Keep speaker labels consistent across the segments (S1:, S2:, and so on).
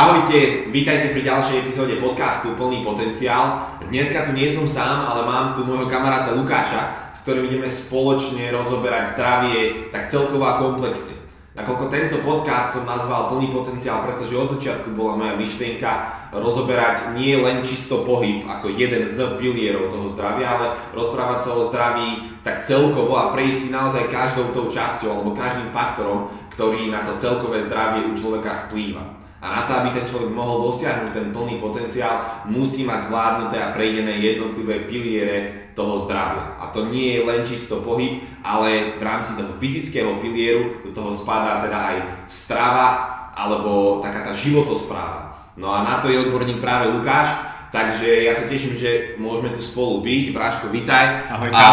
S1: Ahojte, vítajte pri ďalšej epizóde podcastu Plný potenciál. Dneska tu nie som sám, ale mám tu môjho kamaráta Lukáša, s ktorým ideme spoločne rozoberať zdravie tak celkovo a komplexne. Nakoľko tento podcast som nazval Plný potenciál, pretože od začiatku bola moja myšlienka rozoberať nie len čisto pohyb ako jeden z pilierov toho zdravia, ale rozprávať sa o zdraví tak celkovo a prejsť si naozaj každou tou časťou alebo každým faktorom, ktorý na to celkové zdravie u človeka vplýva. A na to, aby ten človek mohol dosiahnuť ten plný potenciál, musí mať zvládnuté a prejdené jednotlivé piliere toho zdravia. A to nie je len čisto pohyb, ale v rámci toho fyzického pilieru do toho spadá teda aj strava alebo taká tá životospráva. No a na to je odborník práve Lukáš, takže ja sa teším, že môžeme tu spolu byť. Bráško, vitaj.
S2: Ahoj,
S1: a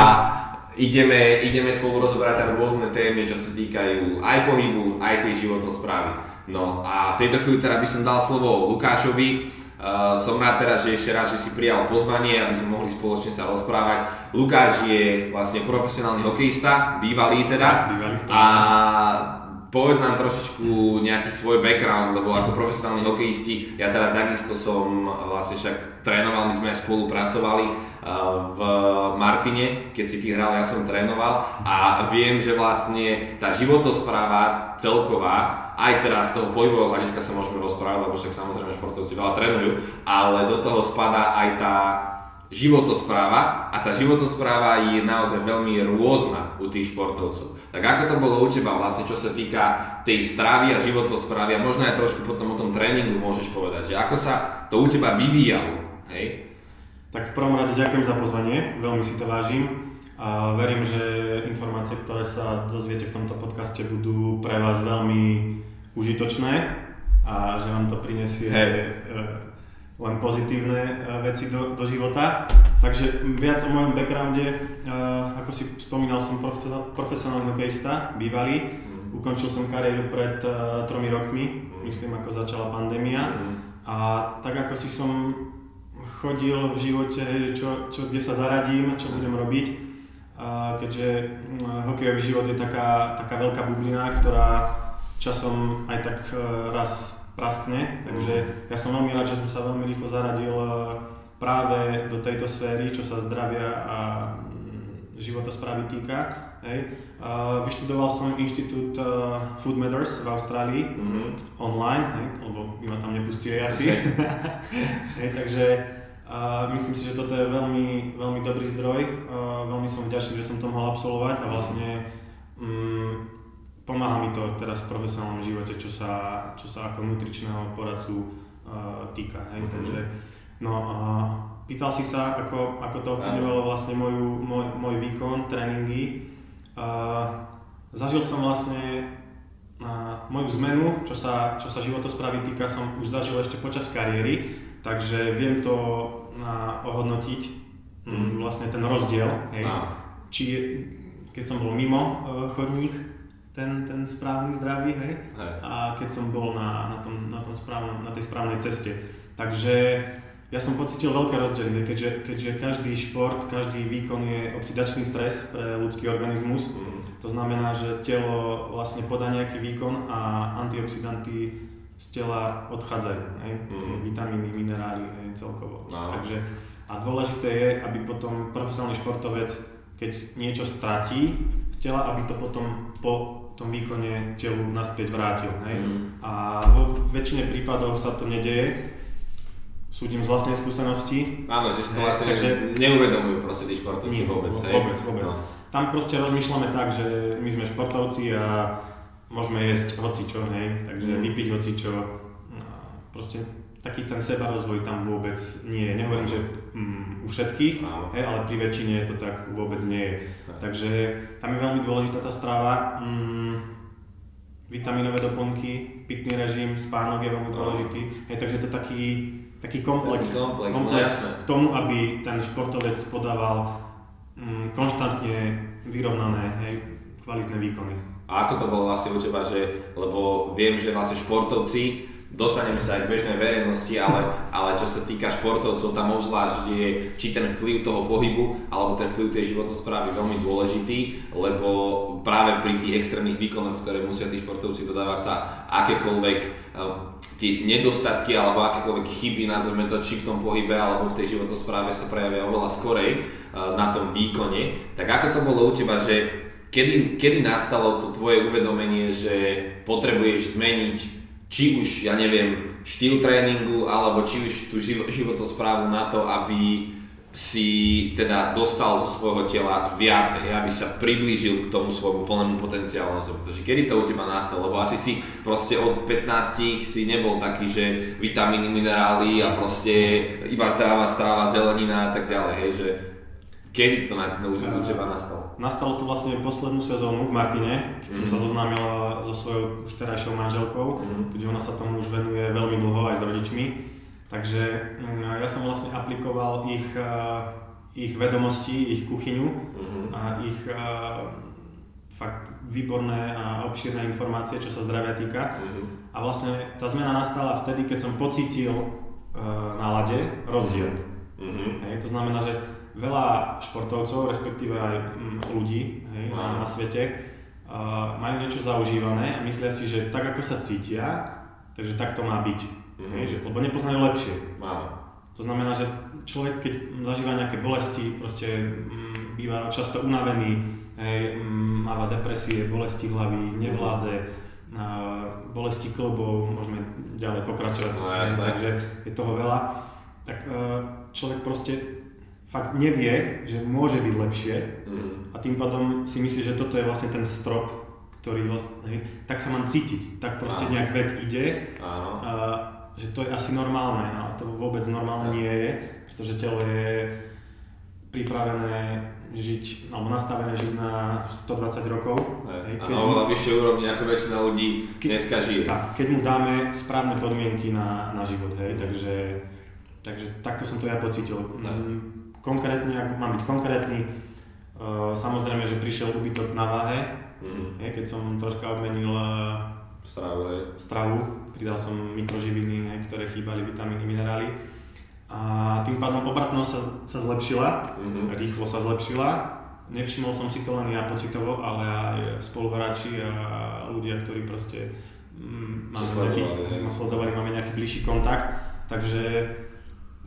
S1: ideme, ideme spolu rozoberať rôzne témy, čo sa týkajú aj pohybu, aj tej životosprávy. No a v tejto chvíli teda by som dal slovo Lukášovi. Uh, som rád teraz, že ešte raz, že si prijal pozvanie, aby sme mohli spoločne sa rozprávať. Lukáš je vlastne profesionálny hokejista, bývalý teda.
S2: Bývalý
S1: a povedz nám trošičku nejaký svoj background, lebo ako profesionálni hokejisti, ja teda takisto som vlastne však trénoval, my sme aj spolupracovali v Martine, keď si ty hral, ja som trénoval a viem, že vlastne tá životospráva celková aj teraz z toho pohybového hľadiska sa môžeme rozprávať, lebo však samozrejme športovci veľa trénujú, ale do toho spadá aj tá životospráva a tá životospráva je naozaj veľmi rôzna u tých športovcov. Tak ako to bolo u teba vlastne, čo sa týka tej stravy a životosprávy a možno aj trošku potom o tom tréningu môžeš povedať, že ako sa to u teba vyvíjalo, hej?
S2: Tak v prvom rade ďakujem za pozvanie, veľmi si to vážim. A verím, že informácie, ktoré sa dozviete v tomto podcaste budú pre vás veľmi užitočné a že vám to prinesie hey. len pozitívne e, veci do, do života. Takže viac o mojom backgrounde, e, ako si spomínal, som profesionálny hokejista, bývalý. Mm. Ukončil som kariéru pred tromi rokmi, mm. myslím ako začala pandémia. Mm. A tak ako si som chodil v živote, čo, čo, kde sa zaradím, čo budem robiť, keďže mm, hokejový život je taká, taká veľká bublina, ktorá časom aj tak e, raz praskne, takže mhm. ja som veľmi rád, že som sa veľmi rýchlo zaradil e, práve do tejto sféry, čo sa zdravia a mm, životosprávy týka. Hej. vyštudoval som inštitút uh, Food Matters v Austrálii mm-hmm. online, hej, lebo by ma tam nepustili asi. hej, takže myslím si, že toto je veľmi, veľmi dobrý zdroj. A veľmi som vďačný, že som to mohol absolvovať a vlastne mm, pomáha mi to teraz v profesionálnom živote, čo sa, čo sa ako nutričného poradcu uh, týka. Hej? Mm-hmm. Takže, no, uh, pýtal si sa, ako, ako to ovplyvňovalo vlastne moju, môj, môj výkon, tréningy. Uh, zažil som vlastne uh, moju zmenu, čo sa, čo sa životosprávy týka, som už zažil ešte počas kariéry Takže viem to na, ohodnotiť, mm. vlastne ten rozdiel. Hej. Či keď som bol mimo uh, chodník, ten, ten správny zdravý, hej, hej. a keď som bol na, na, tom, na, tom správnom, na tej správnej ceste. Takže ja som pocitil veľké rozdiely, keďže, keďže každý šport, každý výkon je oxidačný stres pre ľudský organizmus. Mm. To znamená, že telo vlastne podá nejaký výkon a antioxidanty z tela odchádzajú, hej? Mm. vitamíny, minerály hej, celkovo. No. Takže, a dôležité je, aby potom profesionálny športovec, keď niečo stratí z tela, aby to potom po tom výkone telu naspäť vrátil. Hej? Mm. A vo väčšine prípadov sa to nedeje, súdim z vlastnej skúsenosti.
S1: Áno, že si to vlastne takže, neuvedomujú proste tí športovci vôbec. Hej?
S2: Vôbec, vôbec. No. Tam proste rozmýšľame tak, že my sme športovci a môžeme jesť hoci čo, hej, takže mm. vypiť hoci čo, no, proste taký ten seba rozvoj tam vôbec nie je. Nehovorím, že mm, u všetkých, hej, ale pri väčšine to tak vôbec nie je. Takže tam je veľmi dôležitá tá strava, mm, vitaminové doplnky, pitný režim, spánok je veľmi dôležitý, hej, takže to je taký, taký komplex, taký komplex, no komplex no, k tomu, aby ten športovec podával mm, konštantne vyrovnané, hej, kvalitné výkony.
S1: A ako to bolo vlastne u teba, že, lebo viem, že vlastne športovci dostaneme sa aj k bežnej verejnosti, ale, ale čo sa týka športovcov, tam obzvlášť je či ten vplyv toho pohybu, alebo ten vplyv tej životosprávy veľmi dôležitý, lebo práve pri tých extrémnych výkonoch, ktoré musia tí športovci dodávať sa akékoľvek uh, tie nedostatky alebo akékoľvek chyby, nazveme to, či v tom pohybe alebo v tej životospráve sa prejavia oveľa skorej uh, na tom výkone. Tak ako to bolo u teba, že kedy, kedy nastalo to tvoje uvedomenie, že potrebuješ zmeniť či už, ja neviem, štýl tréningu, alebo či už tú životosprávu na to, aby si teda dostal zo svojho tela viacej, aby sa priblížil k tomu svojmu plnému potenciálu. Pretože kedy to u teba nastalo? Lebo asi si proste od 15 si nebol taký, že vitamíny, minerály a proste iba zdáva, stáva zelenina a tak ďalej, hej, že Kedy to na, u teba nastalo?
S2: Nastalo to vlastne poslednú sezónu v Martine, keď mm. som mhm. sa zoznámil so svojou už terajšou manželkou, mm. keďže ona sa tomu už venuje veľmi dlho aj s rodičmi. Takže mm, ja som vlastne aplikoval ich, ich vedomosti, ich kuchyňu mm. a ich fakt výborné a obšírne informácie, čo sa zdravia týka. Mm. A vlastne tá zmena nastala vtedy, keď som pocítil na lade rozdiel. Mm-hmm. Hej, to znamená, že veľa športovcov, respektíve aj mm, ľudí hej, na, na svete, uh, majú niečo zaužívané a myslia si, že tak ako sa cítia, takže tak to má byť. Mm-hmm. Hej, že, lebo nepoznajú lepšie. Áno. To znamená, že človek, keď zažíva nejaké bolesti, proste m, mm, býva často unavený, hej, m, mm, máva depresie, bolesti hlavy, nevládze, mm-hmm. bolesti klbov, môžeme ďalej pokračovať.
S1: No, jasné.
S2: Takže je toho veľa. Tak uh, človek proste fakt nevie, že môže byť lepšie mm. a tým pádom si myslí, že toto je vlastne ten strop, ktorý vlastne, hej, tak sa mám cítiť, tak proste Áno. nejak vek ide, Áno. A, že to je asi normálne, a to vôbec normálne nie je, pretože telo je pripravené žiť, alebo nastavené žiť na 120 rokov.
S1: Hej, keď a oveľa vyššie úrovni, ako väčšina ľudí dneska žije.
S2: Tak, keď mu dáme správne podmienky na, na život, hej, takže, takže takto som to ja pocítil. Mm, konkrétne, ak mám byť konkrétny, uh, samozrejme, že prišiel ubytok na váhe, mm. je, keď som troška obmenil uh,
S1: stravu,
S2: stravu, pridal som mikroživiny, ktoré chýbali, vitamíny, minerály. A tým pádom obratnosť sa, sa zlepšila, mm-hmm. rýchlo sa zlepšila. Nevšimol som si to len ja pocitovo, ale aj spoluhráči a ľudia, ktorí proste mm, máme nejaký, ma sledovali, máme nejaký bližší kontakt. Takže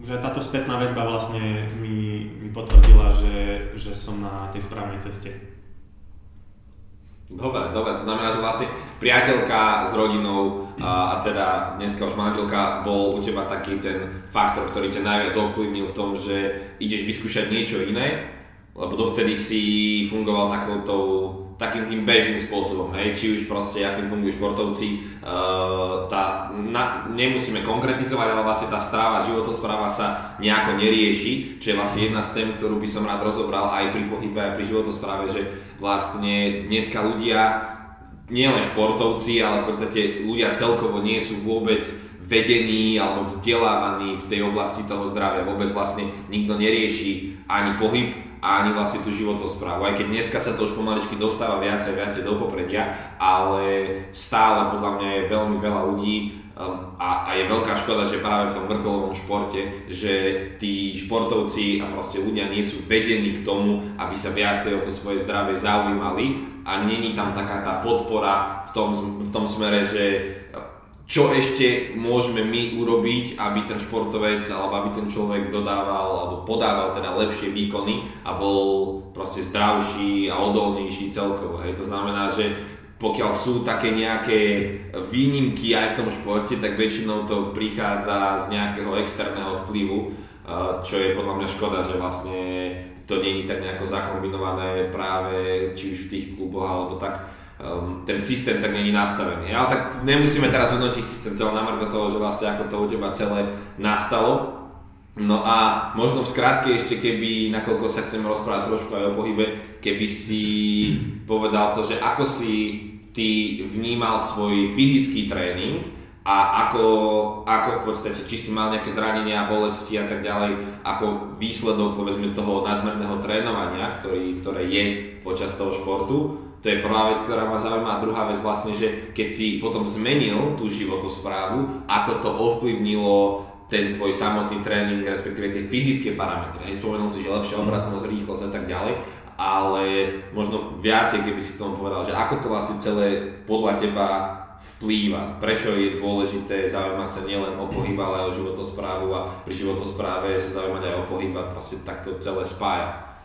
S2: že táto spätná väzba vlastne mi, mi potvrdila, že, že som na tej správnej ceste.
S1: Dobre, dobre, to znamená, že vlastne priateľka s rodinou a, a teda dneska už manželka bol u teba taký ten faktor, ktorý ťa najviac ovplyvnil v tom, že ideš vyskúšať niečo iné, lebo dovtedy si fungoval takoutou takým tým bežným spôsobom, hej, či už proste, akým fungujú športovci, uh, tá, na, nemusíme konkretizovať, ale vlastne tá stráva, životospráva sa nejako nerieši, čo je vlastne jedna z tém, ktorú by som rád rozobral aj pri pohybe, aj pri životospráve, že vlastne dneska ľudia, nielen športovci, ale v podstate ľudia celkovo nie sú vôbec vedení alebo vzdelávaní v tej oblasti toho zdravia. Vôbec vlastne nikto nerieši ani pohyb, a ani vlastne tú životosprávu. Aj keď dneska sa to už pomaličky dostáva viacej viacej do popredia, ale stále podľa mňa je veľmi veľa ľudí um, a, a je veľká škoda, že práve v tom vrcholovom športe, že tí športovci a proste ľudia nie sú vedení k tomu, aby sa viacej o to svoje zdravie zaujímali a není tam taká tá podpora v tom, v tom smere, že čo ešte môžeme my urobiť, aby ten športovec alebo aby ten človek dodával alebo podával teda lepšie výkony a bol proste zdravší a odolnejší celkovo. Hej. To znamená, že pokiaľ sú také nejaké výnimky aj v tom športe, tak väčšinou to prichádza z nejakého externého vplyvu, čo je podľa mňa škoda, že vlastne to je tak nejako zakombinované práve či už v tých kluboch alebo tak um, ten systém tak není nastavený. Ale tak nemusíme teraz hodnotiť systém toho na toho, že vlastne ako to u teba celé nastalo. No a možno v skratke ešte keby, nakoľko sa chceme rozprávať trošku aj o pohybe, keby si povedal to, že ako si ty vnímal svoj fyzický tréning a ako, ako v podstate, či si mal nejaké zranenia, bolesti a tak ďalej, ako výsledok povedzme toho nadmerného trénovania, ktorý, ktoré je počas toho športu, To je prvá vec, ktorá ma zaujíma a druhá vec vlastne, že keď si potom zmenil tú životosprávu, ako to ovplyvnilo ten tvoj samotný tréning, respektíve tie fyzické parametre. Hej, spomenul si, že lepšia obratnosť, rýchlosť a tak ďalej, ale možno viacej, keby si k tomu povedal, že ako to vlastne celé podľa teba vplýva, prečo je dôležité zaujímať sa nielen o pohyb, ale aj o životosprávu a pri životospráve sa zaujímať aj o pohyb a proste takto celé spája.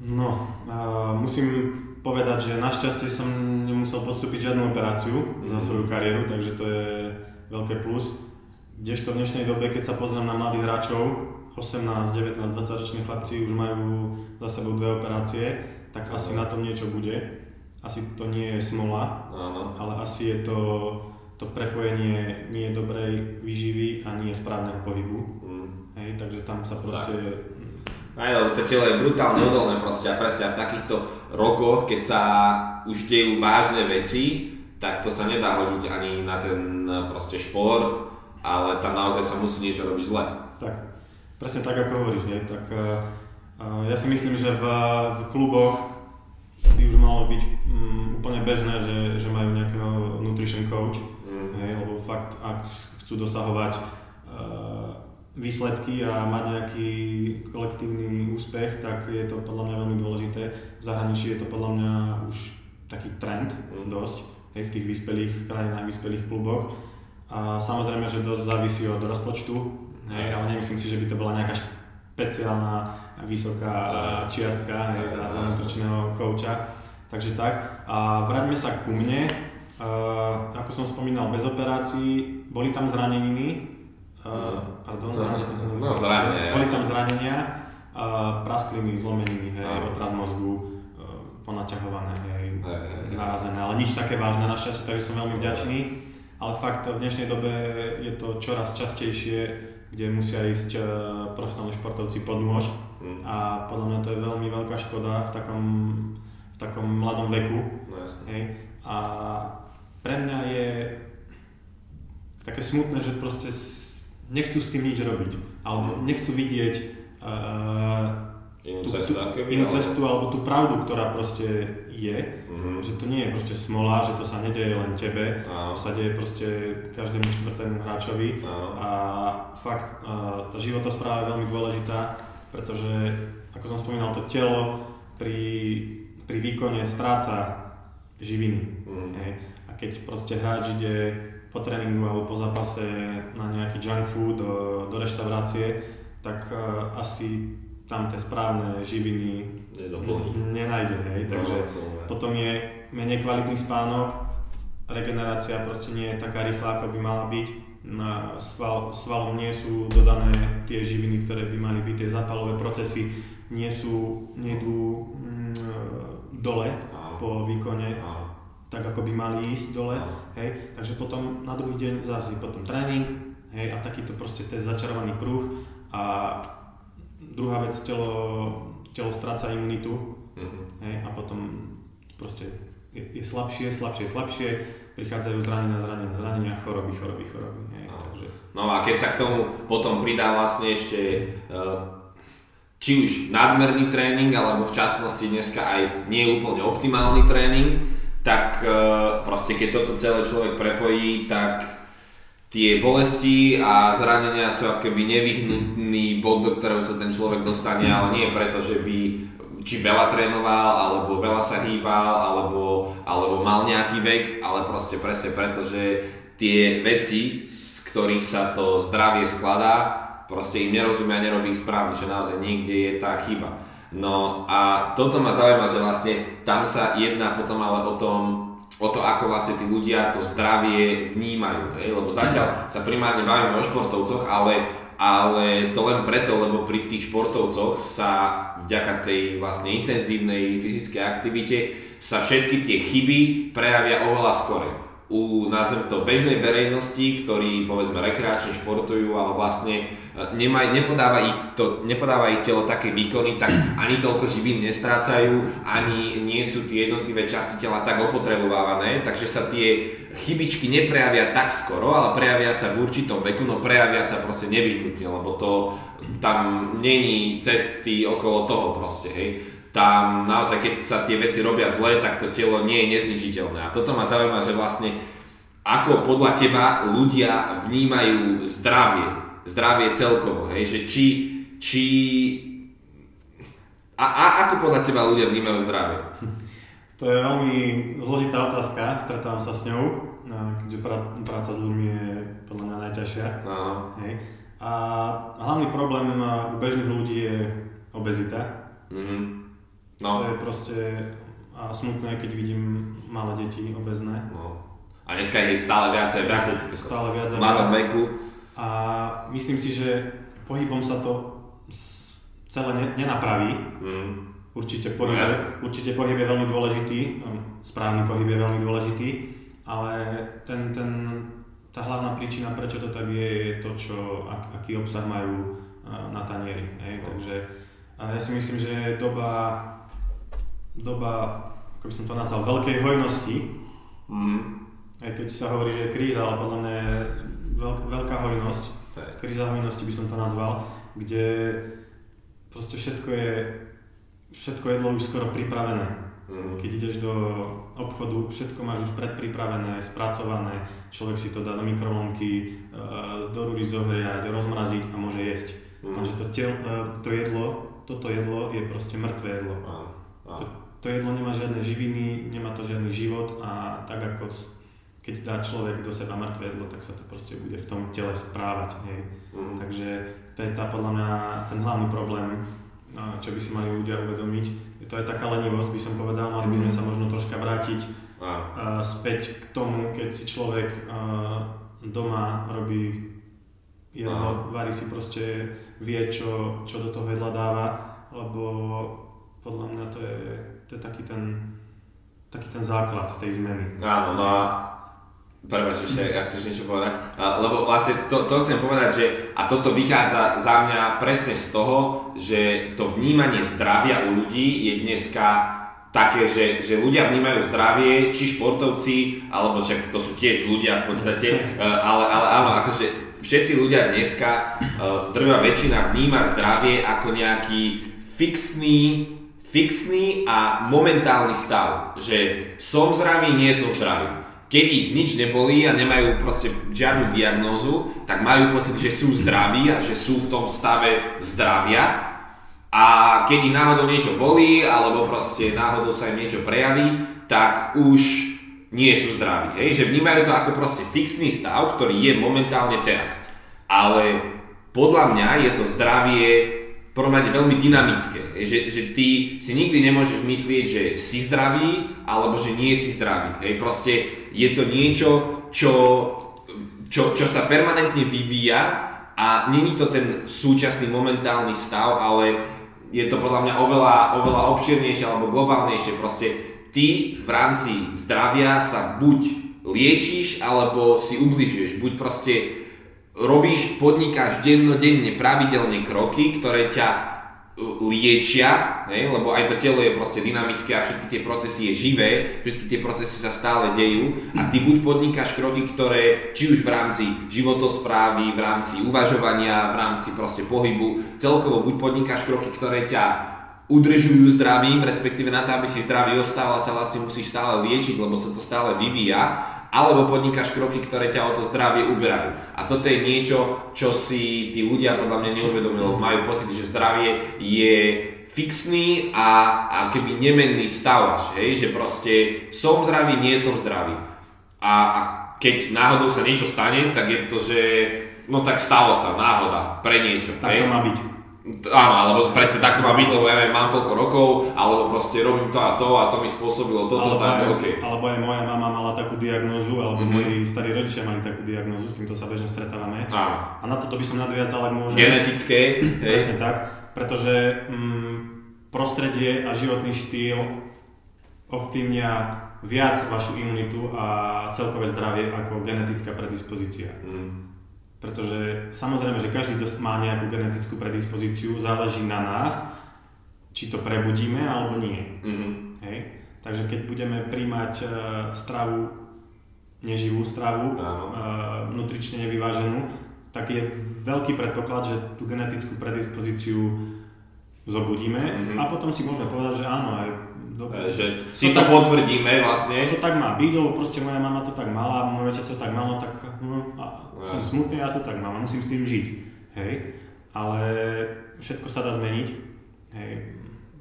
S2: No, uh, musím povedať, že našťastie som nemusel podstúpiť žiadnu operáciu za svoju kariéru, takže to je veľké plus Kdežto v dnešnej dobe, keď sa pozriem na mladých hráčov, 18, 19, 20 roční chlapci už majú za sebou dve operácie, tak asi na tom niečo bude. Asi to nie je smola,
S1: Áno.
S2: ale asi je to, to prepojenie nie dobrej výživy a nie správneho pohybu. Mm. Hej, takže tam sa proste...
S1: Aj, to telo je brutálne odolné proste a presne v takýchto rokoch, keď sa už dejú vážne veci, tak to sa nedá hodiť ani na ten proste šport, ale tam naozaj sa musí niečo robiť zle.
S2: Tak, presne tak, ako hovoríš, nie? Tak, uh, ja si myslím, že v, v kluboch by už malo byť um, úplne bežné, že, že majú nejakého nutrition coach, mm. hej, lebo fakt, ak chcú dosahovať výsledky a mať nejaký kolektívny úspech, tak je to podľa mňa veľmi dôležité. V zahraničí je to podľa mňa už taký trend mm. dosť, hej, v tých vyspelých krajinách, vyspelých kluboch a samozrejme, že dosť závisí od rozpočtu, hej, ale nemyslím si, že by to bola nejaká špeciálna vysoká čiastka hej, za, za mesačného kouča. Takže tak. A vráťme sa ku mne. Uh, ako som spomínal, bez operácií, boli tam zraneniny, uh, pardon,
S1: zranenia, no, zranenia,
S2: boli tam zranenia, uh, praskliny, zlomeniny, hej, otraz mozgu, uh, ponaťahované, hej, narazené, ale nič také vážne našťastie, takže som veľmi vďačný ale fakt v dnešnej dobe je to čoraz častejšie, kde musia ísť uh, profesionálni športovci pod nôž mm. a podľa mňa to je veľmi veľká škoda v takom, v takom mladom veku.
S1: No,
S2: hej. A pre mňa je také smutné, že proste nechcú s tým nič robiť, alebo mm. nechcú vidieť uh,
S1: inú cestu,
S2: tú, inú cestu alebo tú pravdu, ktorá proste je, mm-hmm. že to nie je proste smola, že to sa nedeje len tebe, Áno. to sa deje proste každému štvrtému hráčovi Áno. a fakt tá životospráva je veľmi dôležitá, pretože ako som spomínal, to telo pri, pri výkone stráca živiny. Mm. Hej. A keď proste hráč ide po tréningu alebo po zápase na nejaký junk food do, do reštaurácie, tak uh, asi tam tie správne živiny nenájde, hej, takže no, potom je menej kvalitný spánok, regenerácia proste nie je taká rýchla, ako by mala byť, na sval, svalom nie sú dodané tie živiny, ktoré by mali byť, tie zapalové procesy nie sú, nedú mm, dole po výkone, tak ako by mali ísť dole, hej, takže potom na druhý deň zase potom tréning, hej, a takýto proste ten začarovaný kruh a Druhá vec, telo, telo stráca imunitu uh-huh. hej, a potom proste je, je slabšie, slabšie, slabšie, prichádzajú zranenia, zranenia, zranenia, choroby, choroby, choroby. Hej, no. Takže...
S1: no a keď sa k tomu potom pridá vlastne ešte uh, či už nadmerný tréning, alebo v časnosti dneska aj nie úplne optimálny tréning, tak uh, proste keď toto celé človek prepojí, tak tie bolesti a zranenia sú akoby nevyhnutný bod, do ktorého sa ten človek dostane, ale nie preto, že by či veľa trénoval, alebo veľa sa hýbal, alebo, alebo mal nejaký vek, ale proste presne preto, že tie veci, z ktorých sa to zdravie skladá, proste im nerozumia, nerobí ich správne, že naozaj niekde je tá chyba. No a toto ma zaujíma, že vlastne tam sa jedná potom ale o tom, o to, ako vlastne tí ľudia to zdravie vnímajú. Hej? Lebo zatiaľ sa primárne bavíme o športovcoch, ale, ale to len preto, lebo pri tých športovcoch sa vďaka tej vlastne intenzívnej fyzickej aktivite sa všetky tie chyby prejavia oveľa skore u nazvem to bežnej verejnosti, ktorí povedzme rekreačne športujú, ale vlastne e, nemaj, nepodáva, ich to, nepodáva ich telo také výkony, tak ani toľko živín nestrácajú, ani nie sú tie jednotlivé časti tela tak opotrebovávané, takže sa tie chybičky neprejavia tak skoro, ale prejavia sa v určitom veku, no prejavia sa proste nevyhnutne, lebo to tam není cesty okolo toho proste, hej. Tam naozaj, keď sa tie veci robia zle, tak to telo nie je nezničiteľné. A toto ma zaujíma, že vlastne ako podľa teba ľudia vnímajú zdravie, zdravie celkovo, hej, že či, či a, a ako podľa teba ľudia vnímajú zdravie?
S2: To je veľmi zložitá otázka, stretávam sa s ňou, keďže práca s ľuďmi je podľa mňa najťažšia.
S1: Áno.
S2: Hej. A hlavný problém u bežných ľudí je obezita.
S1: Mm-hmm. No.
S2: To je proste a smutné, keď vidím malé deti obezné.
S1: No. A dneska je ich stále viacej, viacej.
S2: Stále viac a
S1: viac.
S2: veku. A myslím si, že pohybom sa to celé nenapraví. Mm. Určite pohyb, no, určite pohyb je veľmi dôležitý, hm, správny pohyb je veľmi dôležitý, ale ten, ten, tá hlavná príčina, prečo to tak je, je to, čo, ak, aký obsah majú na tanieri. Hej? No. Takže ja si myslím, že doba, doba, ako by som to nazval, veľkej hojnosti. Mm. Aj keď sa hovorí, že je kríza, ale podľa mňa je veľk, veľká hojnosť. Kríza hojnosti by som to nazval, kde proste všetko je, všetko jedlo už skoro pripravené. Mm. Keď ideš do obchodu, všetko máš už predpripravené, spracované, človek si to dá do mikrovlnky, e, do rúry zohriať, rozmraziť a môže jesť. Mm. Takže to, tel, e, to jedlo, toto jedlo je proste mŕtve jedlo.
S1: Mm.
S2: To, to jedlo nemá žiadne živiny, nemá to žiadny život a tak ako keď dá človek do seba mŕtve jedlo, tak sa to proste bude v tom tele správať. Hej. Mm. Takže to je tá podľa mňa ten hlavný problém, čo by si mali ľudia uvedomiť. To je taká lenivosť, by som povedal, mali by sme mm. sa možno troška vrátiť a, späť k tomu, keď si človek doma robí jedlo, varí si proste, vie, čo, čo do toho jedla dáva, lebo podľa mňa to je, to je taký ten taký ten základ tej zmeny.
S1: Áno, no a Prepač, ešte, ja chceš niečo povedať? A, lebo vlastne to, to chcem povedať, že a toto vychádza za mňa presne z toho, že to vnímanie zdravia u ľudí je dneska také, že, že ľudia vnímajú zdravie, či športovci, alebo však to sú tiež ľudia v podstate, ale, ale áno, akože všetci ľudia dneska, drvá väčšina vníma zdravie ako nejaký fixný, fixný a momentálny stav, že som zdravý, nie som zdravý keď ich nič nebolí a nemajú proste žiadnu diagnózu, tak majú pocit, že sú zdraví a že sú v tom stave zdravia. A keď ich náhodou niečo bolí, alebo proste náhodou sa im niečo prejaví, tak už nie sú zdraví. Hej? Že vnímajú to ako proste fixný stav, ktorý je momentálne teraz. Ale podľa mňa je to zdravie prvom rade veľmi dynamické, že, že ty si nikdy nemôžeš myslieť, že si zdravý alebo že nie si zdravý. Hej, proste je to niečo, čo, čo, čo sa permanentne vyvíja a není to ten súčasný momentálny stav, ale je to podľa mňa oveľa, oveľa obširnejšie alebo globálnejšie. Proste ty v rámci zdravia sa buď liečíš alebo si ubližuješ. Buď proste robíš, podnikáš dennodenne pravidelne kroky, ktoré ťa e, liečia, ne? lebo aj to telo je proste dynamické a všetky tie procesy je živé, všetky tie procesy sa stále dejú a ty buď podnikáš kroky, ktoré či už v rámci životosprávy, v rámci uvažovania, v rámci proste pohybu, celkovo buď podnikáš kroky, ktoré ťa udržujú zdravým, respektíve na to, aby si zdravý ostával, sa vlastne musíš stále liečiť, lebo sa to stále vyvíja alebo podnikáš kroky, ktoré ťa o to zdravie uberajú. A toto je niečo, čo si tí ľudia podľa mňa neuvedomili, majú pocit, že zdravie je fixný a, a keby nemenný stav až, hej? že proste som zdravý, nie som zdravý. A, a keď náhodou sa niečo stane, tak je to, že no tak stalo sa, náhoda, pre niečo.
S2: Tak hej? to má byť.
S1: Áno, alebo presne takto má byť, lebo ja viem, mám toľko rokov, alebo proste robím to a to a to mi spôsobilo toto, alebo tak aj, okay.
S2: Alebo aj moja mama mala takú diagnózu, alebo mm-hmm. moji starí rodičia mali takú diagnózu, s týmto sa bežne stretávame.
S1: Áno.
S2: A na toto by som nadviazal, ak môže...
S1: Genetické.
S2: Presne tak, pretože mm, prostredie a životný štýl ovplyvňa viac vašu imunitu a celkové zdravie ako genetická predispozícia. Mm. Pretože samozrejme, že každý má nejakú genetickú predispozíciu, záleží na nás, či to prebudíme alebo nie. Mm-hmm. Hej? Takže keď budeme príjmať uh, stravu, neživú stravu, uh, nutrične nevyváženú, tak je veľký predpoklad, že tú genetickú predispozíciu zobudíme mm-hmm. a potom si môžeme povedať, že áno, aj
S1: do, e, že si to, to tak, potvrdíme vlastne.
S2: To tak má byť, lebo proste moja mama to tak mala, môj otec to tak malo, tak hm, a. som smutný, ja to tak mám, musím s tým žiť. Hej? Ale všetko sa dá zmeniť. Hej?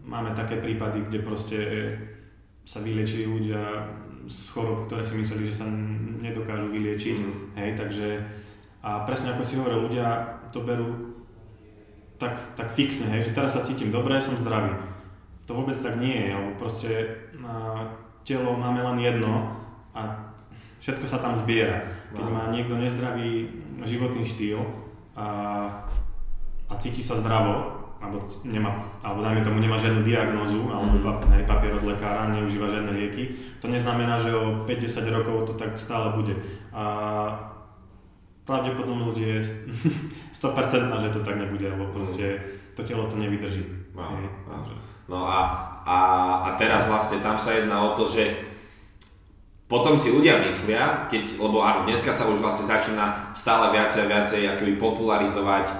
S2: Máme také prípady, kde proste sa vyliečili ľudia z chorob, ktoré si mysleli, že sa nedokážu vyliečiť. Mm. Hej, takže a presne ako si hovoril, ľudia to berú tak, tak fixne, hej, že teraz sa cítim dobre, som zdravý. To vôbec tak nie je, alebo proste na telo máme len jedno a všetko sa tam zbiera. Keď má niekto nezdravý životný štýl a, a cíti sa zdravo, alebo, nemá, alebo dajme tomu nemá žiadnu diagnózu, alebo mm. hej, papier od lekára, neužíva žiadne lieky, to neznamená, že o 50 rokov to tak stále bude. A pravdepodobnosť je 100% že to tak nebude, lebo proste to telo to nevydrží.
S1: Wow, wow. No a, a, a teraz vlastne tam sa jedná o to, že potom si ľudia myslia, keď, lebo áno, dneska sa už vlastne začína stále viacej a viacej akoby popularizovať e,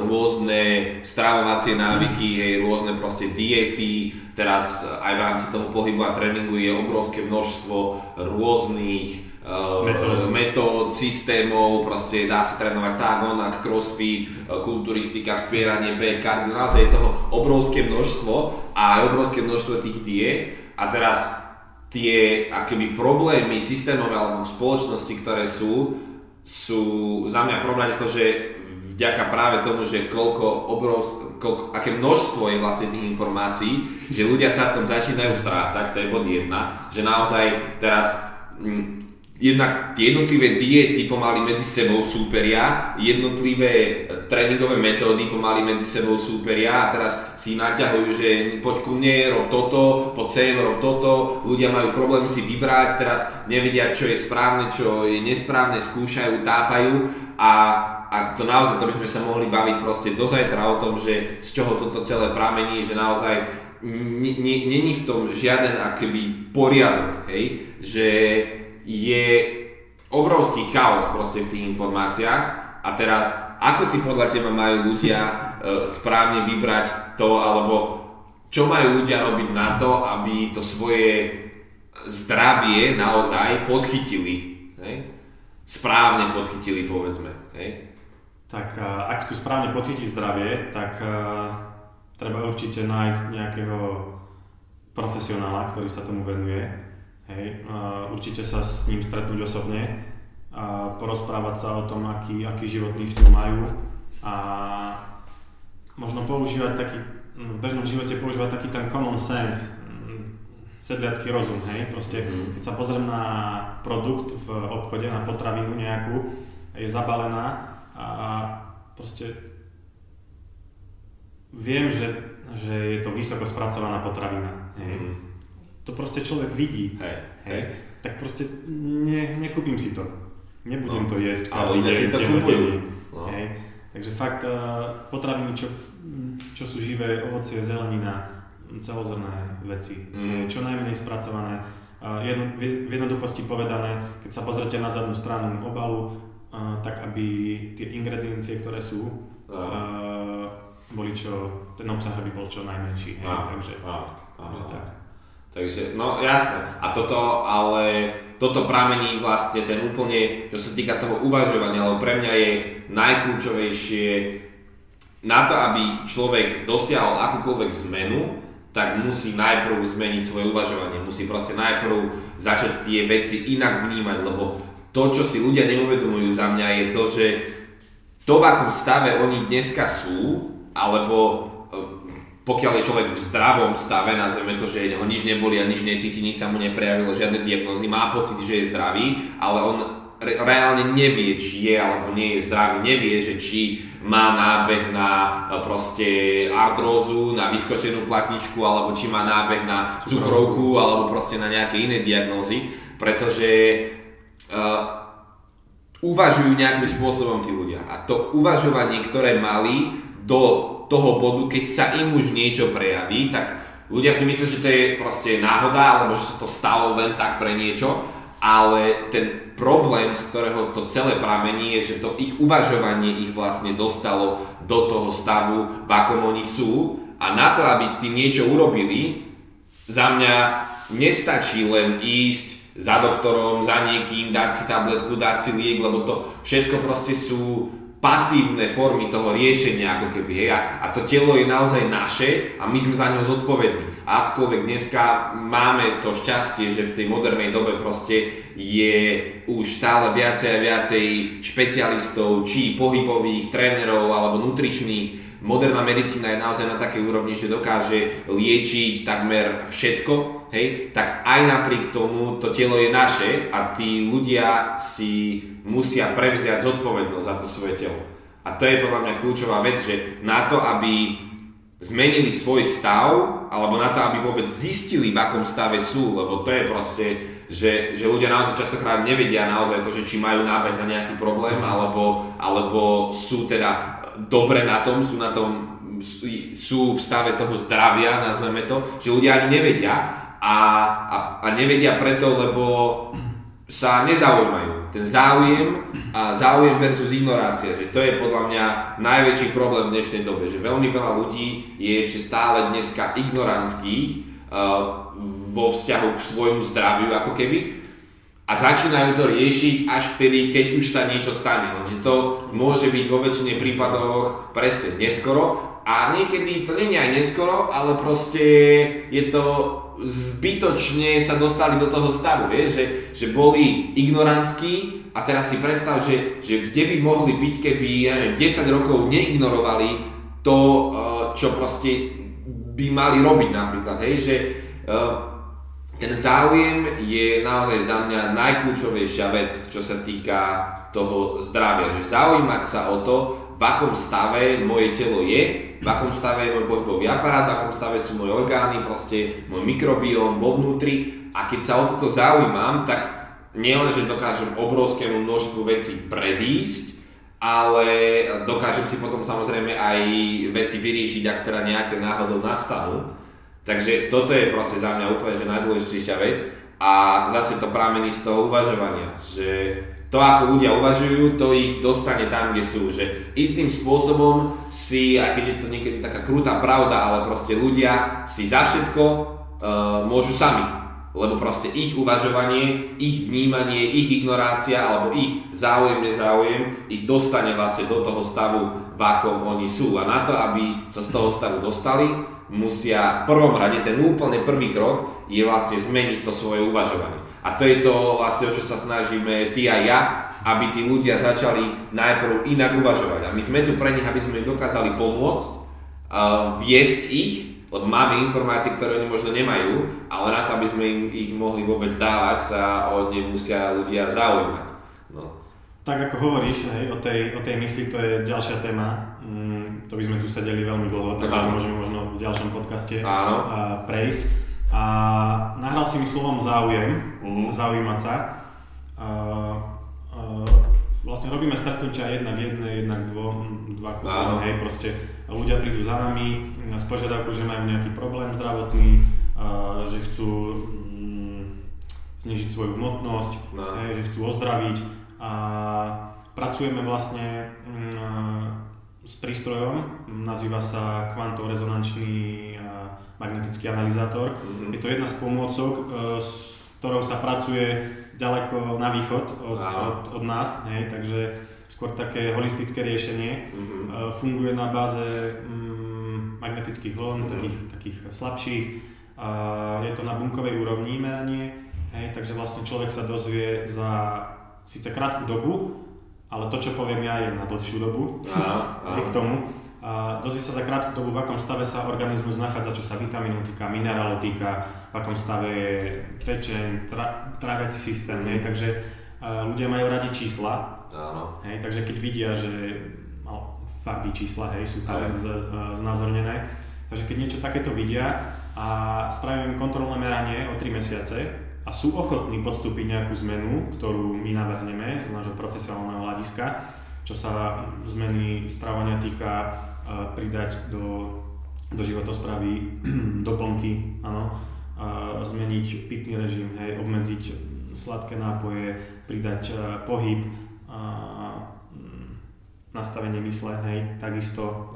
S1: rôzne stravovacie návyky, hej, rôzne proste diety, teraz aj v rámci toho pohybu a tréningu je obrovské množstvo rôznych e, metód. metód, systémov, proste dá sa trénovať tak, onak, crossfit, e, kulturistika, spieranie, beh, kardio, naozaj je toho obrovské množstvo a aj obrovské množstvo tých diet. A teraz tie akoby problémy systémové alebo v spoločnosti, ktoré sú, sú za mňa problém to, že vďaka práve tomu, že koľko obrovs, koľko, aké množstvo je vlastne tých informácií, že ľudia sa v tom začínajú strácať, to je bod jedna, že naozaj teraz mm, jednak tie jednotlivé diety pomaly medzi sebou súperia, jednotlivé e, tréningové metódy pomaly medzi sebou súperia. A teraz si naťahujú, že poď ku mne, rob toto, poď sem, rob toto, ľudia majú problém si vybrať, teraz nevedia, čo je správne, čo je nesprávne, skúšajú, tápajú. A, a to naozaj, to by sme sa mohli baviť proste do zajtra o tom, že z čoho toto celé pramení, že naozaj není v tom žiaden akoby poriadok, hej, že je obrovský chaos proste v tých informáciách a teraz ako si podľa teba majú ľudia e, správne vybrať to, alebo čo majú ľudia robiť na to, aby to svoje zdravie naozaj podchytili. Hej? Správne podchytili, povedzme. Hej?
S2: Tak ak tu správne podchytiť zdravie, tak uh, treba určite nájsť nejakého profesionála, ktorý sa tomu venuje Hej, určite sa s ním stretnúť osobne a porozprávať sa o tom, aký, aký životný štýl majú a možno používať taký, v bežnom živote používať taký ten common sense, sedliacký rozum, hej, proste mm. keď sa pozriem na produkt v obchode, na potravinu nejakú, je zabalená a proste viem, že, že je to vysoko spracovaná potravina, hej. Mm to proste človek vidí.
S1: Hej, hej.
S2: Tak proste ne, nekúpim si to. Nebudem
S1: no,
S2: to jesť každý deň, si to kúpujú. No. Hej. Takže fakt uh, potraviny, čo, čo sú živé, ovocie, zelenina, celozrné veci, mm. čo najmenej spracované. Uh, jedno, v, jednoduchosti povedané, keď sa pozrite na zadnú stranu obalu, uh, tak aby tie ingrediencie, ktoré sú, uh, boli čo, ten obsah by bol čo najmenší. Hej. Takže, takže tak.
S1: Takže, no jasné. A toto, ale toto pramení vlastne ten úplne, čo sa týka toho uvažovania, lebo pre mňa je najkľúčovejšie na to, aby človek dosiahol akúkoľvek zmenu, tak musí najprv zmeniť svoje uvažovanie, musí proste najprv začať tie veci inak vnímať, lebo to, čo si ľudia neuvedomujú za mňa je to, že to, v akom stave oni dneska sú, alebo pokiaľ je človek v zdravom stave, nazveme to, že ho nič neboli a nič necíti, nič sa mu neprejavilo, žiadne diagnózy, má pocit, že je zdravý, ale on re- reálne nevie, či je alebo nie je zdravý, nevie, že či má nábeh na e, proste artrózu, na vyskočenú platničku, alebo či má nábeh na cukrovku, alebo proste na nejaké iné diagnózy, pretože uh, uvažujú nejakým spôsobom tí ľudia. A to uvažovanie, ktoré mali do toho bodu, keď sa im už niečo prejaví, tak ľudia si myslia, že to je proste náhoda, alebo že sa to stalo len tak pre niečo, ale ten problém, z ktorého to celé pramení, je, že to ich uvažovanie ich vlastne dostalo do toho stavu, v akom oni sú. A na to, aby s tým niečo urobili, za mňa nestačí len ísť za doktorom, za niekým, dať si tabletku, dať si liek, lebo to všetko proste sú pasívne formy toho riešenia, ako keby, hej, a, a to telo je naozaj naše a my sme za neho zodpovední. A akkoľvek dneska máme to šťastie, že v tej modernej dobe proste je už stále viacej a viacej špecialistov, či pohybových, trénerov alebo nutričných, moderná medicína je naozaj na takej úrovni, že dokáže liečiť takmer všetko, hej, tak aj napriek tomu to telo je naše a tí ľudia si musia prevziať zodpovednosť za to svoje telo. A to je podľa mňa kľúčová vec, že na to, aby zmenili svoj stav, alebo na to, aby vôbec zistili, v akom stave sú, lebo to je proste, že, že ľudia naozaj častokrát nevedia naozaj to, že či majú nábeh na nejaký problém, alebo, alebo sú teda dobre na tom, sú na tom, sú v stave toho zdravia, nazveme to, že ľudia ani nevedia a, a, a nevedia preto, lebo sa nezaujímajú. Ten záujem a záujem versus ignorácia, že to je podľa mňa najväčší problém v dnešnej dobe, že veľmi veľa ľudí je ešte stále dneska ignorantských uh, vo vzťahu k svojmu zdraviu ako keby a začínajú to riešiť až vtedy, keď už sa niečo stane. Lenže to môže byť vo väčšine prípadoch presne neskoro a niekedy to nie je aj neskoro, ale proste je to zbytočne sa dostali do toho stavu, vieš, že, že boli ignorantskí a teraz si predstav, že, že kde by mohli byť, keby ja neviem, 10 rokov neignorovali to, eh, čo proste by mali robiť napríklad, hej, že uh, ten záujem je naozaj za mňa najkľúčovejšia vec, čo sa týka toho zdravia. Že zaujímať sa o to, v akom stave moje telo je, v akom stave je môj pohybový aparát, v akom stave sú moje orgány, proste môj mikrobióm vo vnútri. A keď sa o toto zaujímam, tak nielen, že dokážem obrovskému množstvu vecí predísť, ale dokážem si potom samozrejme aj veci vyriešiť, ak teda nejaké náhodou nastanú. Takže toto je proste za mňa úplne že najdôležitejšia vec a zase to pramení z toho uvažovania, že to ako ľudia uvažujú, to ich dostane tam, kde sú, že istým spôsobom si, aj keď je to niekedy taká krutá pravda, ale proste ľudia si za všetko uh, môžu sami, lebo proste ich uvažovanie, ich vnímanie, ich ignorácia alebo ich záujem, nezáujem ich dostane vlastne do toho stavu, v akom oni sú. A na to, aby sa z toho stavu dostali, musia v prvom rade, ten úplne prvý krok je vlastne zmeniť to svoje uvažovanie. A to je to vlastne, o čo sa snažíme ty a ja, aby tí ľudia začali najprv inak uvažovať. A my sme tu pre nich, aby sme dokázali pomôcť, uh, viesť ich, lebo máme informácie, ktoré oni možno nemajú, ale na to, aby sme im ich mohli vôbec dávať, sa o ne musia ľudia zaujímať. No.
S2: Tak ako hovoríš hej, o, tej, o tej mysli, to je ďalšia téma. To by sme tu sedeli veľmi dlho, takže môžeme možno v ďalšom podcaste
S1: Áno.
S2: Prejsť. A nahral si mi slovom záujem, uh-huh. zaujímať sa. A, a, vlastne robíme stretnutia jednak jedné, jednak dvo, dva kuchány, hej, proste ľudia prídu za nami s požiadavkou, že majú nejaký problém zdravotný, a, že chcú mm, znižiť svoju hmotnosť, no. že chcú ozdraviť a pracujeme vlastne mm, s prístrojom, nazýva sa kvantorezonančný magnetický analyzátor. Mm-hmm. Je to jedna z pomôcok, e, s ktorou sa pracuje ďaleko na východ od, od, od nás, hej, takže skôr také holistické riešenie. Mm-hmm. Funguje na báze mm, magnetických vln, mm-hmm. takých, takých slabších. A je to na bunkovej úrovni meranie, hej, takže vlastne človek sa dozvie za síce krátku dobu, ale to, čo poviem ja, je na dlhšiu dobu. Áno, áno. k tomu. A dozvie sa za krátku dobu, v akom stave sa organizmus nachádza, čo sa vitamínov týka, minerálov týka, v akom stave je pečeň, tra, tráviaci systém, hej, takže uh, ľudia majú radi čísla,
S1: Áno.
S2: Hej, takže keď vidia, že no, farby čísla hej, sú tam z, uh, znázornené, takže keď niečo takéto vidia a spravíme kontrolné meranie o 3 mesiace, a sú ochotní podstúpiť nejakú zmenu, ktorú my navrhneme z nášho profesionálneho hľadiska, čo sa zmeny stravania týka pridať do, do životosprávy doplnky, áno, zmeniť pitný režim, hej, obmedziť sladké nápoje, pridať pohyb, nastavenie mysle, hej, takisto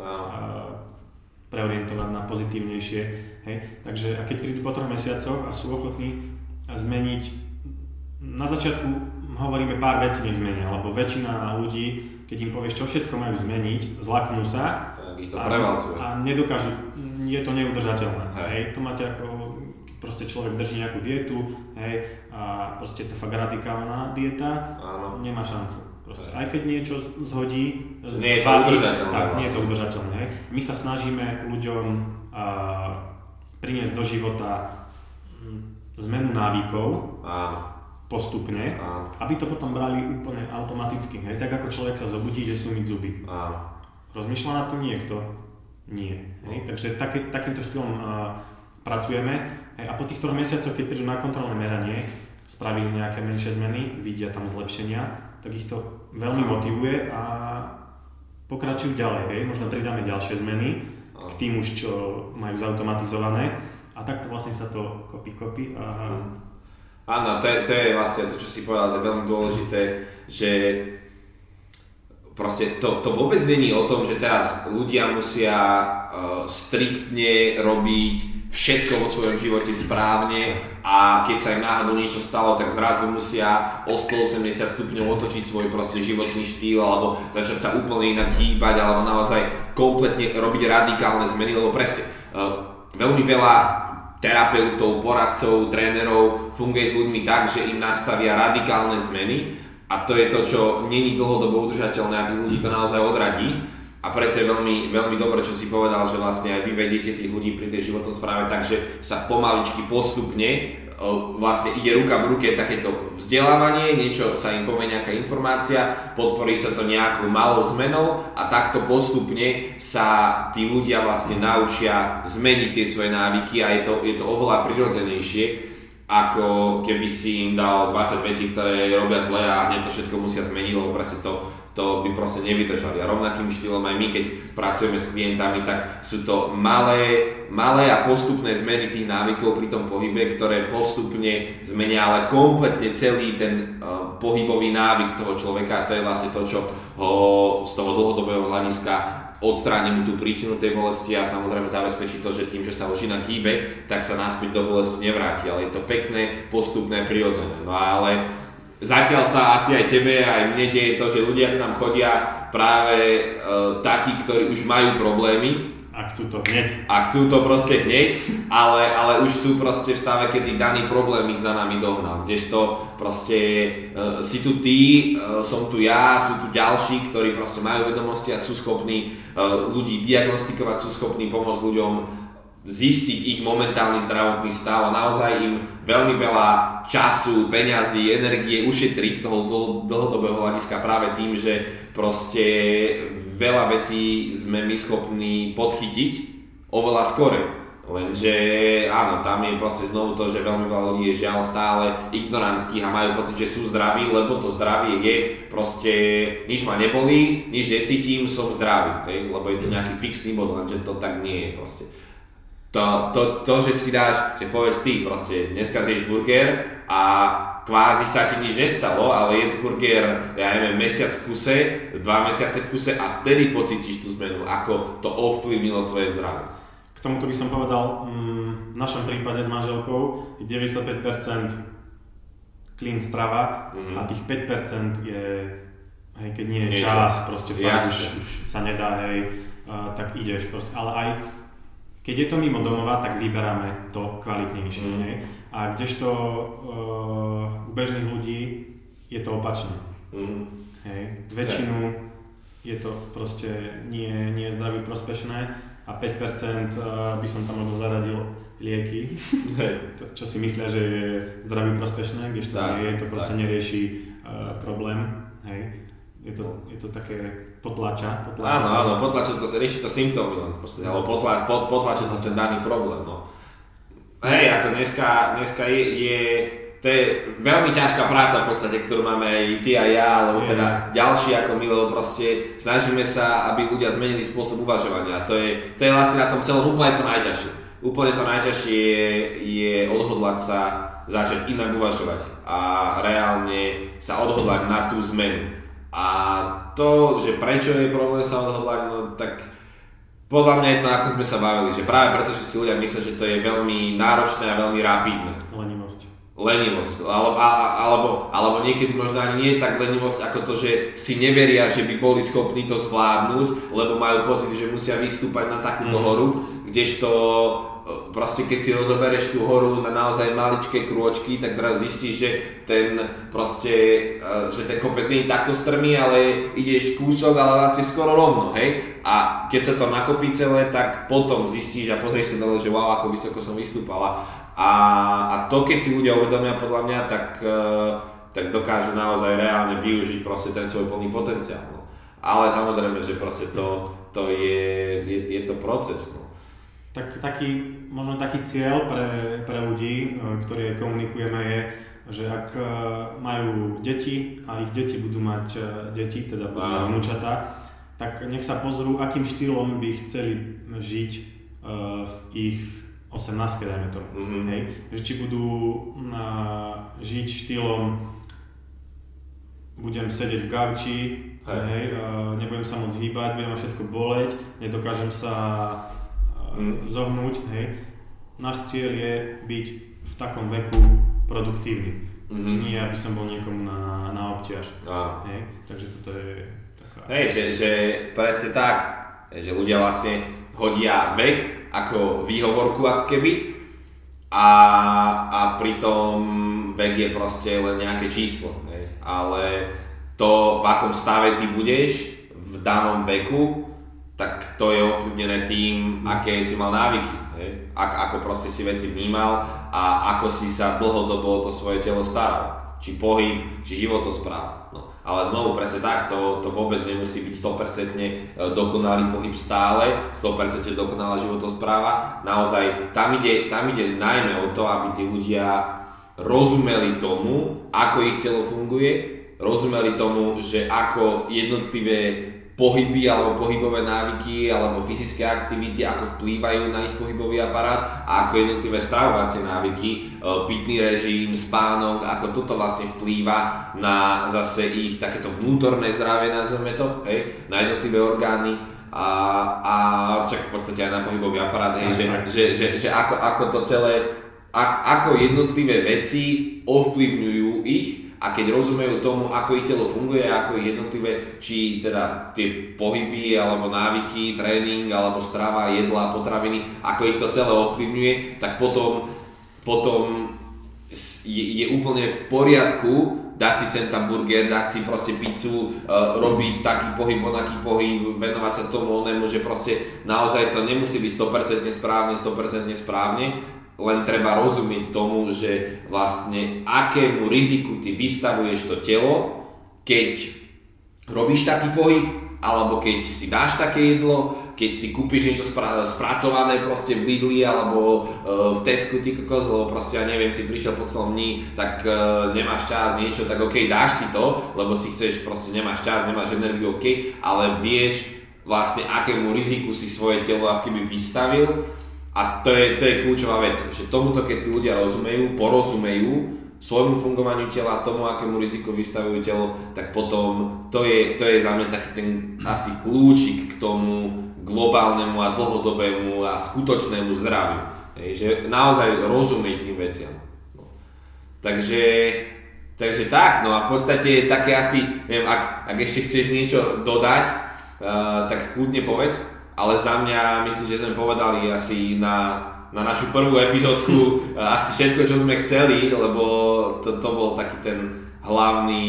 S2: pre preorientovať na pozitívnejšie. Hej? Takže a keď prídu po troch mesiacoch a sú ochotní zmeniť, na začiatku hovoríme pár vecí nech zmenia, lebo väčšina ľudí, keď im povieš, čo všetko majú zmeniť, zlaknú sa
S1: ich to
S2: a, a nedokážu, je to neudržateľné. Hej. hej. To máte ako, proste človek drží nejakú dietu, hej, a proste je to fakt radikálna dieta, Áno. nemá šancu. Proste, aj keď niečo zhodí,
S1: nie je to udržateľné.
S2: Tak, nie je to vlastne. udržateľné. Hej. My sa snažíme ľuďom a, priniesť do života zmenu návykov Áno. postupne, Áno. aby to potom brali úplne automaticky. Hej. Tak ako človek sa zobudí, že sú mi zuby. Áno. Rozmýšľa na to niekto? Nie. Hej. Takže taký, takýmto štýlom a, pracujeme. Hej. A po tých troch mesiacoch, keď prídu na kontrolné meranie, spravili nejaké menšie zmeny, vidia tam zlepšenia, tak ich to veľmi motivuje a pokračujú ďalej. Hej. Možno pridáme ďalšie zmeny k tým už, čo majú zautomatizované a takto vlastne sa to kopí, kopí. A...
S1: Áno, to je, to je vlastne to, čo si povedal, je veľmi dôležité, že proste to, to vôbec není o tom, že teraz ľudia musia uh, striktne robiť všetko vo svojom živote správne a keď sa im náhodou niečo stalo, tak zrazu musia o 180 stupňov otočiť svoj proste životný štýl alebo začať sa úplne inak hýbať alebo naozaj kompletne robiť radikálne zmeny, lebo presne uh, veľmi veľa terapeutov, poradcov, trénerov funguje s ľuďmi tak, že im nastavia radikálne zmeny a to je to, čo není dlhodobo udržateľné a tých ľudí to naozaj odradí. A preto je veľmi, veľmi dobré, čo si povedal, že vlastne aj vy vediete tých ľudí pri tej životospráve tak, že sa pomaličky postupne vlastne ide ruka v ruke takéto vzdelávanie, niečo sa im povie nejaká informácia, podporí sa to nejakou malou zmenou a takto postupne sa tí ľudia vlastne naučia zmeniť tie svoje návyky a je to, je to oveľa prirodzenejšie, ako keby si im dal 20 vecí, ktoré robia zle a hneď to všetko musia zmeniť, lebo presne to to by proste nevydržali. A rovnakým štýlom aj my, keď pracujeme s klientami, tak sú to malé, malé a postupné zmeny tých návykov pri tom pohybe, ktoré postupne zmenia ale kompletne celý ten uh, pohybový návyk toho človeka a to je vlastne to, čo ho z toho dlhodobého hľadiska odstráni mu tú príčinu tej bolesti a samozrejme zabezpečí to, že tým, že sa ložina hýbe, tak sa naspäť do bolesti nevráti, ale je to pekné, postupné, prirodzené. No ale Zatiaľ sa asi aj tebe, aj mne deje to, že ľudia k nám chodia práve e, takí, ktorí už majú problémy.
S2: A chcú to hneď.
S1: A chcú to proste hneď, ale, ale už sú proste v stave, kedy daný problém ich za nami dohnal. Kdežto proste e, si tu ty, e, som tu ja, sú tu ďalší, ktorí proste majú vedomosti a sú schopní e, ľudí diagnostikovať, sú schopní pomôcť ľuďom zistiť ich momentálny zdravotný stav a naozaj im veľmi veľa času, peňazí, energie ušetriť z toho dlhodobého hľadiska práve tým, že proste veľa vecí sme my schopní podchytiť oveľa skore. Lenže áno, tam je proste znovu to, že veľmi veľa ľudí je žiaľ stále ignorantských a majú pocit, že sú zdraví, lebo to zdravie je proste, nič ma nebolí, nič necítim, som zdravý, hej? lebo je to nejaký fixný bod, lenže to tak nie je proste to, to, to, že si dáš, že povedz ty proste, dneska zješ burger a kvázi sa ti nič nestalo, ale jedz burger, ja neviem, mesiac v kuse, dva mesiace v kuse a vtedy pocítiš tú zmenu, ako to ovplyvnilo tvoje zdravie.
S2: K tomuto by som povedal, mm, v našom prípade s manželkou je 95% clean strava mm-hmm. a tých 5% je, hej, keď nie je čas, proste fakt už, už sa nedá, hej, uh, tak ideš proste, ale aj keď je to mimo domova, tak vyberáme to kvalitnejšie. Mm. A kdežto uh, u bežných ľudí je to opačné. Mm. Hej. Väčšinu je to proste nie, nie zdraví prospešné a 5% uh, by som tam možno zaradil lieky, to, čo si myslia, že je zdraví prospešné, kdežto tak, nie, to proste tak. nerieši uh, problém. Hej. Je to, je to také potlača. potlača
S1: áno, áno, potlača to, rieši to symptómy len proste, alebo potla, pot, potlača to ten daný problém. No. Hej, ako dneska, dneska je, je, to je veľmi ťažká práca v podstate, ktorú máme aj ty a ja, alebo teda ďalší ako my, lebo proste snažíme sa, aby ľudia zmenili spôsob uvažovania. To je, to je vlastne na tom celom úplne to najťažšie. Úplne to najťažšie je, je odhodlať sa začať inak uvažovať a reálne sa odhodlať na tú zmenu. A to, že prečo je problém sa odhodlať, no tak Podľa mňa je to, ako sme sa bavili, že práve preto, že si ľudia myslia, že to je veľmi náročné a veľmi rapidné.
S2: Lenivosť.
S1: Lenivosť, alebo, alebo, alebo niekedy možno ani nie je tak lenivosť, ako to, že si neveria, že by boli schopní to zvládnuť, lebo majú pocit, že musia vystúpať na takúto mm. horu, kdežto proste keď si rozobereš tú horu na naozaj maličké krôčky, tak zrazu zistíš, že ten proste, e, že ten kopec nie je takto strmý, ale ideš kúsok, ale vlastne skoro rovno, hej? A keď sa to nakopí celé, tak potom zistíš a pozrieš sa dole, že wow, ako vysoko som vystúpala. A, a to keď si ľudia uvedomia podľa mňa, tak, e, tak dokážu naozaj reálne využiť proste ten svoj plný potenciál. No. Ale samozrejme, že proste to, to je, je, je to proces. No.
S2: Tak, taký, možno taký cieľ pre, pre ľudí, e, ktorí komunikujeme je, že ak e, majú deti a ich deti budú mať e, deti, teda mať vnúčata, tak nech sa pozrú, akým štýlom by chceli žiť v ich 18, dajme to. Mm-hmm. Hej? Že či budú žiť štýlom budem sedieť v gauči, hej. Hej, nebudem sa môcť hýbať, budem ma všetko boleť, nedokážem sa mm. zohnúť, hej. Náš cieľ je byť v takom veku produktívny. Mm-hmm. Nie, aby som bol niekomu na, na obťaž. Áno. Hej. Takže toto je taká...
S1: Hej, že, že presne tak, že ľudia vlastne hodia vek ako výhovorku ako keby a, a pritom vek je proste len nejaké číslo. Hej. Ale to, v akom stave ty budeš v danom veku, tak to je ovplyvnené tým, aké si mal návyky, hej? A, ako proste si veci vnímal a ako si sa dlhodobo to svoje telo staral. Či pohyb, či životospráva. No. Ale znovu presne tak, to, to vôbec nemusí byť 100% e, dokonalý pohyb stále, 100% dokonalá životospráva. Naozaj tam ide, tam ide najmä o to, aby tí ľudia rozumeli tomu, ako ich telo funguje, rozumeli tomu, že ako jednotlivé pohyby alebo pohybové návyky alebo fyzické aktivity, ako vplývajú na ich pohybový aparát a ako jednotlivé stravovacie návyky, e, pitný režim, spánok, ako toto vlastne vplýva na zase ich takéto vnútorné zdravie, nazveme to, hej, na jednotlivé orgány a, a však v podstate aj na pohybový aparát, hej, že, že, že, že ako, ako to celé, ako jednotlivé veci ovplyvňujú ich a keď rozumejú tomu, ako ich telo funguje, ako ich jednotlivé, či teda tie pohyby, alebo návyky, tréning, alebo strava, jedla, potraviny, ako ich to celé ovplyvňuje, tak potom, potom je, je úplne v poriadku dať si sem tam burger, dať si proste pizzu, uh, robiť taký pohyb, onaký pohyb, venovať sa tomu onému, že proste naozaj to nemusí byť 100% správne, 100% správne, len treba rozumieť tomu, že vlastne akému riziku ty vystavuješ to telo, keď robíš taký pohyb, alebo keď si dáš také jedlo, keď si kúpiš niečo spra- spracované proste v Lidli alebo uh, v Tesku, ty kokos, lebo proste ja neviem, si prišiel po celom dní, tak uh, nemáš čas, niečo, tak ok, dáš si to, lebo si chceš, proste nemáš čas, nemáš energiu, ok, ale vieš vlastne akému riziku si svoje telo akýby vystavil a to je, to je kľúčová vec, že tomuto keď ľudia rozumejú, porozumejú svojmu fungovaniu tela, tomu akému riziku vystavujú telo, tak potom to je, to je za mňa taký ten asi kľúčik k tomu globálnemu a dlhodobému a skutočnému zdraviu. Hej, že naozaj rozumieť tým veciam. No. Takže, takže tak, no a v podstate také asi, neviem, ak, ak ešte chceš niečo dodať, uh, tak kľudne povedz ale za mňa myslím, že sme povedali asi na, na našu prvú epizódku asi všetko, čo sme chceli, lebo to, to bol taký ten hlavný,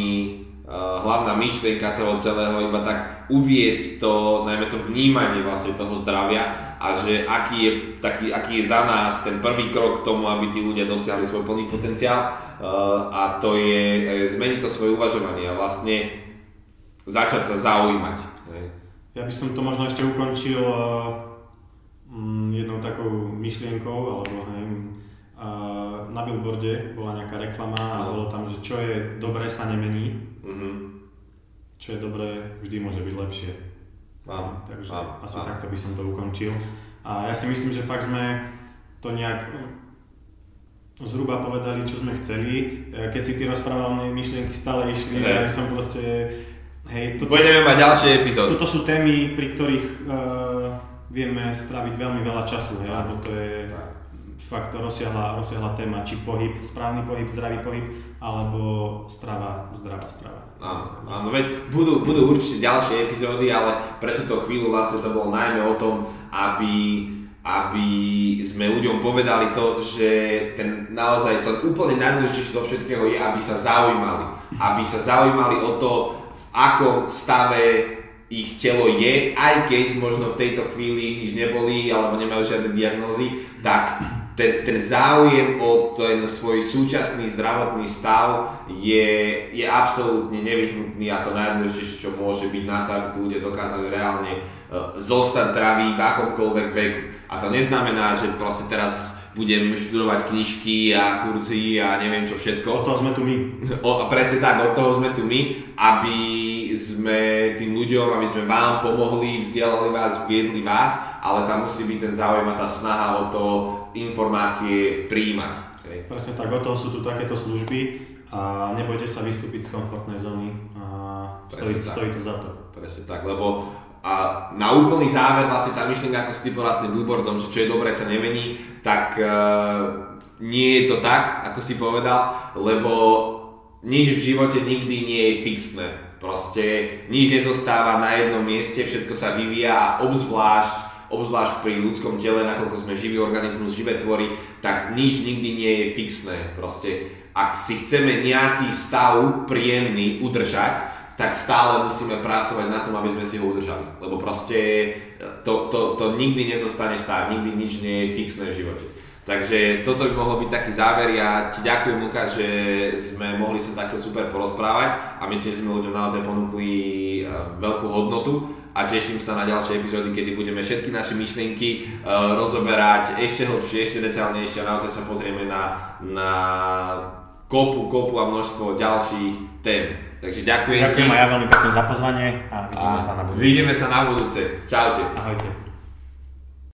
S1: uh, hlavná myšlienka toho celého, iba tak uviesť to, najmä to vnímanie vlastne toho zdravia a že aký je, taký, aký je za nás ten prvý krok k tomu, aby tí ľudia dosiahli svoj plný potenciál uh, a to je zmeniť to svoje uvažovanie a vlastne začať sa zaujímať
S2: ja by som to možno ešte ukončil uh, jednou takou myšlienkou, alebo hej, uh, na billboarde bola nejaká reklama a bolo tam, že čo je dobré sa nemení, mm-hmm. čo je dobré vždy môže byť lepšie. Áno, Takže áno, asi áno. takto by som to ukončil. A ja si myslím, že fakt sme to nejak zhruba povedali, čo sme chceli. Keď si ty rozprával, myšlienky stále išli, ja som proste Hej,
S1: toto Budeme mať ďalšie epizódy.
S2: Toto sú témy, pri ktorých uh, vieme straviť veľmi veľa času, hej, lebo to je
S1: Tak.
S2: fakt rozsiahla, rozsiahla téma, či pohyb, správny pohyb, zdravý pohyb, alebo strava, zdravá strava.
S1: Áno, áno, veď budú, budú určite ďalšie epizódy, ale prečo to chvíľu vlastne to bolo najmä o tom, aby, aby sme ľuďom povedali to, že ten naozaj to úplne najdôležitejšie zo všetkého je, aby sa zaujímali. Aby sa zaujímali o to, akom stave ich telo je, aj keď možno v tejto chvíli nič nebolí alebo nemajú žiadne diagnózy, tak ten, ten záujem o ten svoj súčasný zdravotný stav je, je absolútne nevyhnutný a to najdôležitejšie, čo môže byť na to, aby ľudia dokázali reálne e, zostať zdraví v akomkoľvek veku. A to neznamená, že proste teraz budem študovať knižky a kurzy a neviem čo všetko.
S2: O toho sme tu my.
S1: O, presne tak, od toho sme tu my, aby sme tým ľuďom, aby sme vám pomohli, vzdelali vás, viedli vás, ale tam musí byť ten záujem a tá snaha o to informácie príjmať. hej.
S2: Presne tak, od toho sú tu takéto služby a nebojte sa vystúpiť z komfortnej zóny a stojí,
S1: tak.
S2: stojí to za to.
S1: Presne tak, lebo a na úplný záver vlastne tá myšlienka, ako s tým billboardom, že čo je dobré sa nemení, tak e, nie je to tak, ako si povedal, lebo nič v živote nikdy nie je fixné. Proste nič nezostáva na jednom mieste, všetko sa vyvíja a obzvlášť obzvlášť pri ľudskom tele, nakoľko sme živý organizmus, živé tvory, tak nič nikdy nie je fixné. Proste ak si chceme nejaký stav príjemný udržať, tak stále musíme pracovať na tom, aby sme si ho udržali. Lebo proste to, to, to nikdy nezostane stáť, nikdy nič nie je fixné v živote. Takže toto by mohlo byť taký záver. Ja ti ďakujem, Lukáš, že sme mohli sa takto super porozprávať a myslím, že sme ľuďom naozaj ponúkli eh, veľkú hodnotu a teším sa na ďalšie epizódy, kedy budeme všetky naše myšlienky uh, rozoberať ešte hlbšie, ešte detailnejšie a naozaj sa pozrieme na, na kopu, kopu a množstvo ďalších tém. Takže ďakujem,
S2: Ďakujem aj ja veľmi pekne za pozvanie a vidíme
S1: a
S2: sa na budúce.
S1: vidíme sa na budúce. Čaute.
S2: Ahojte.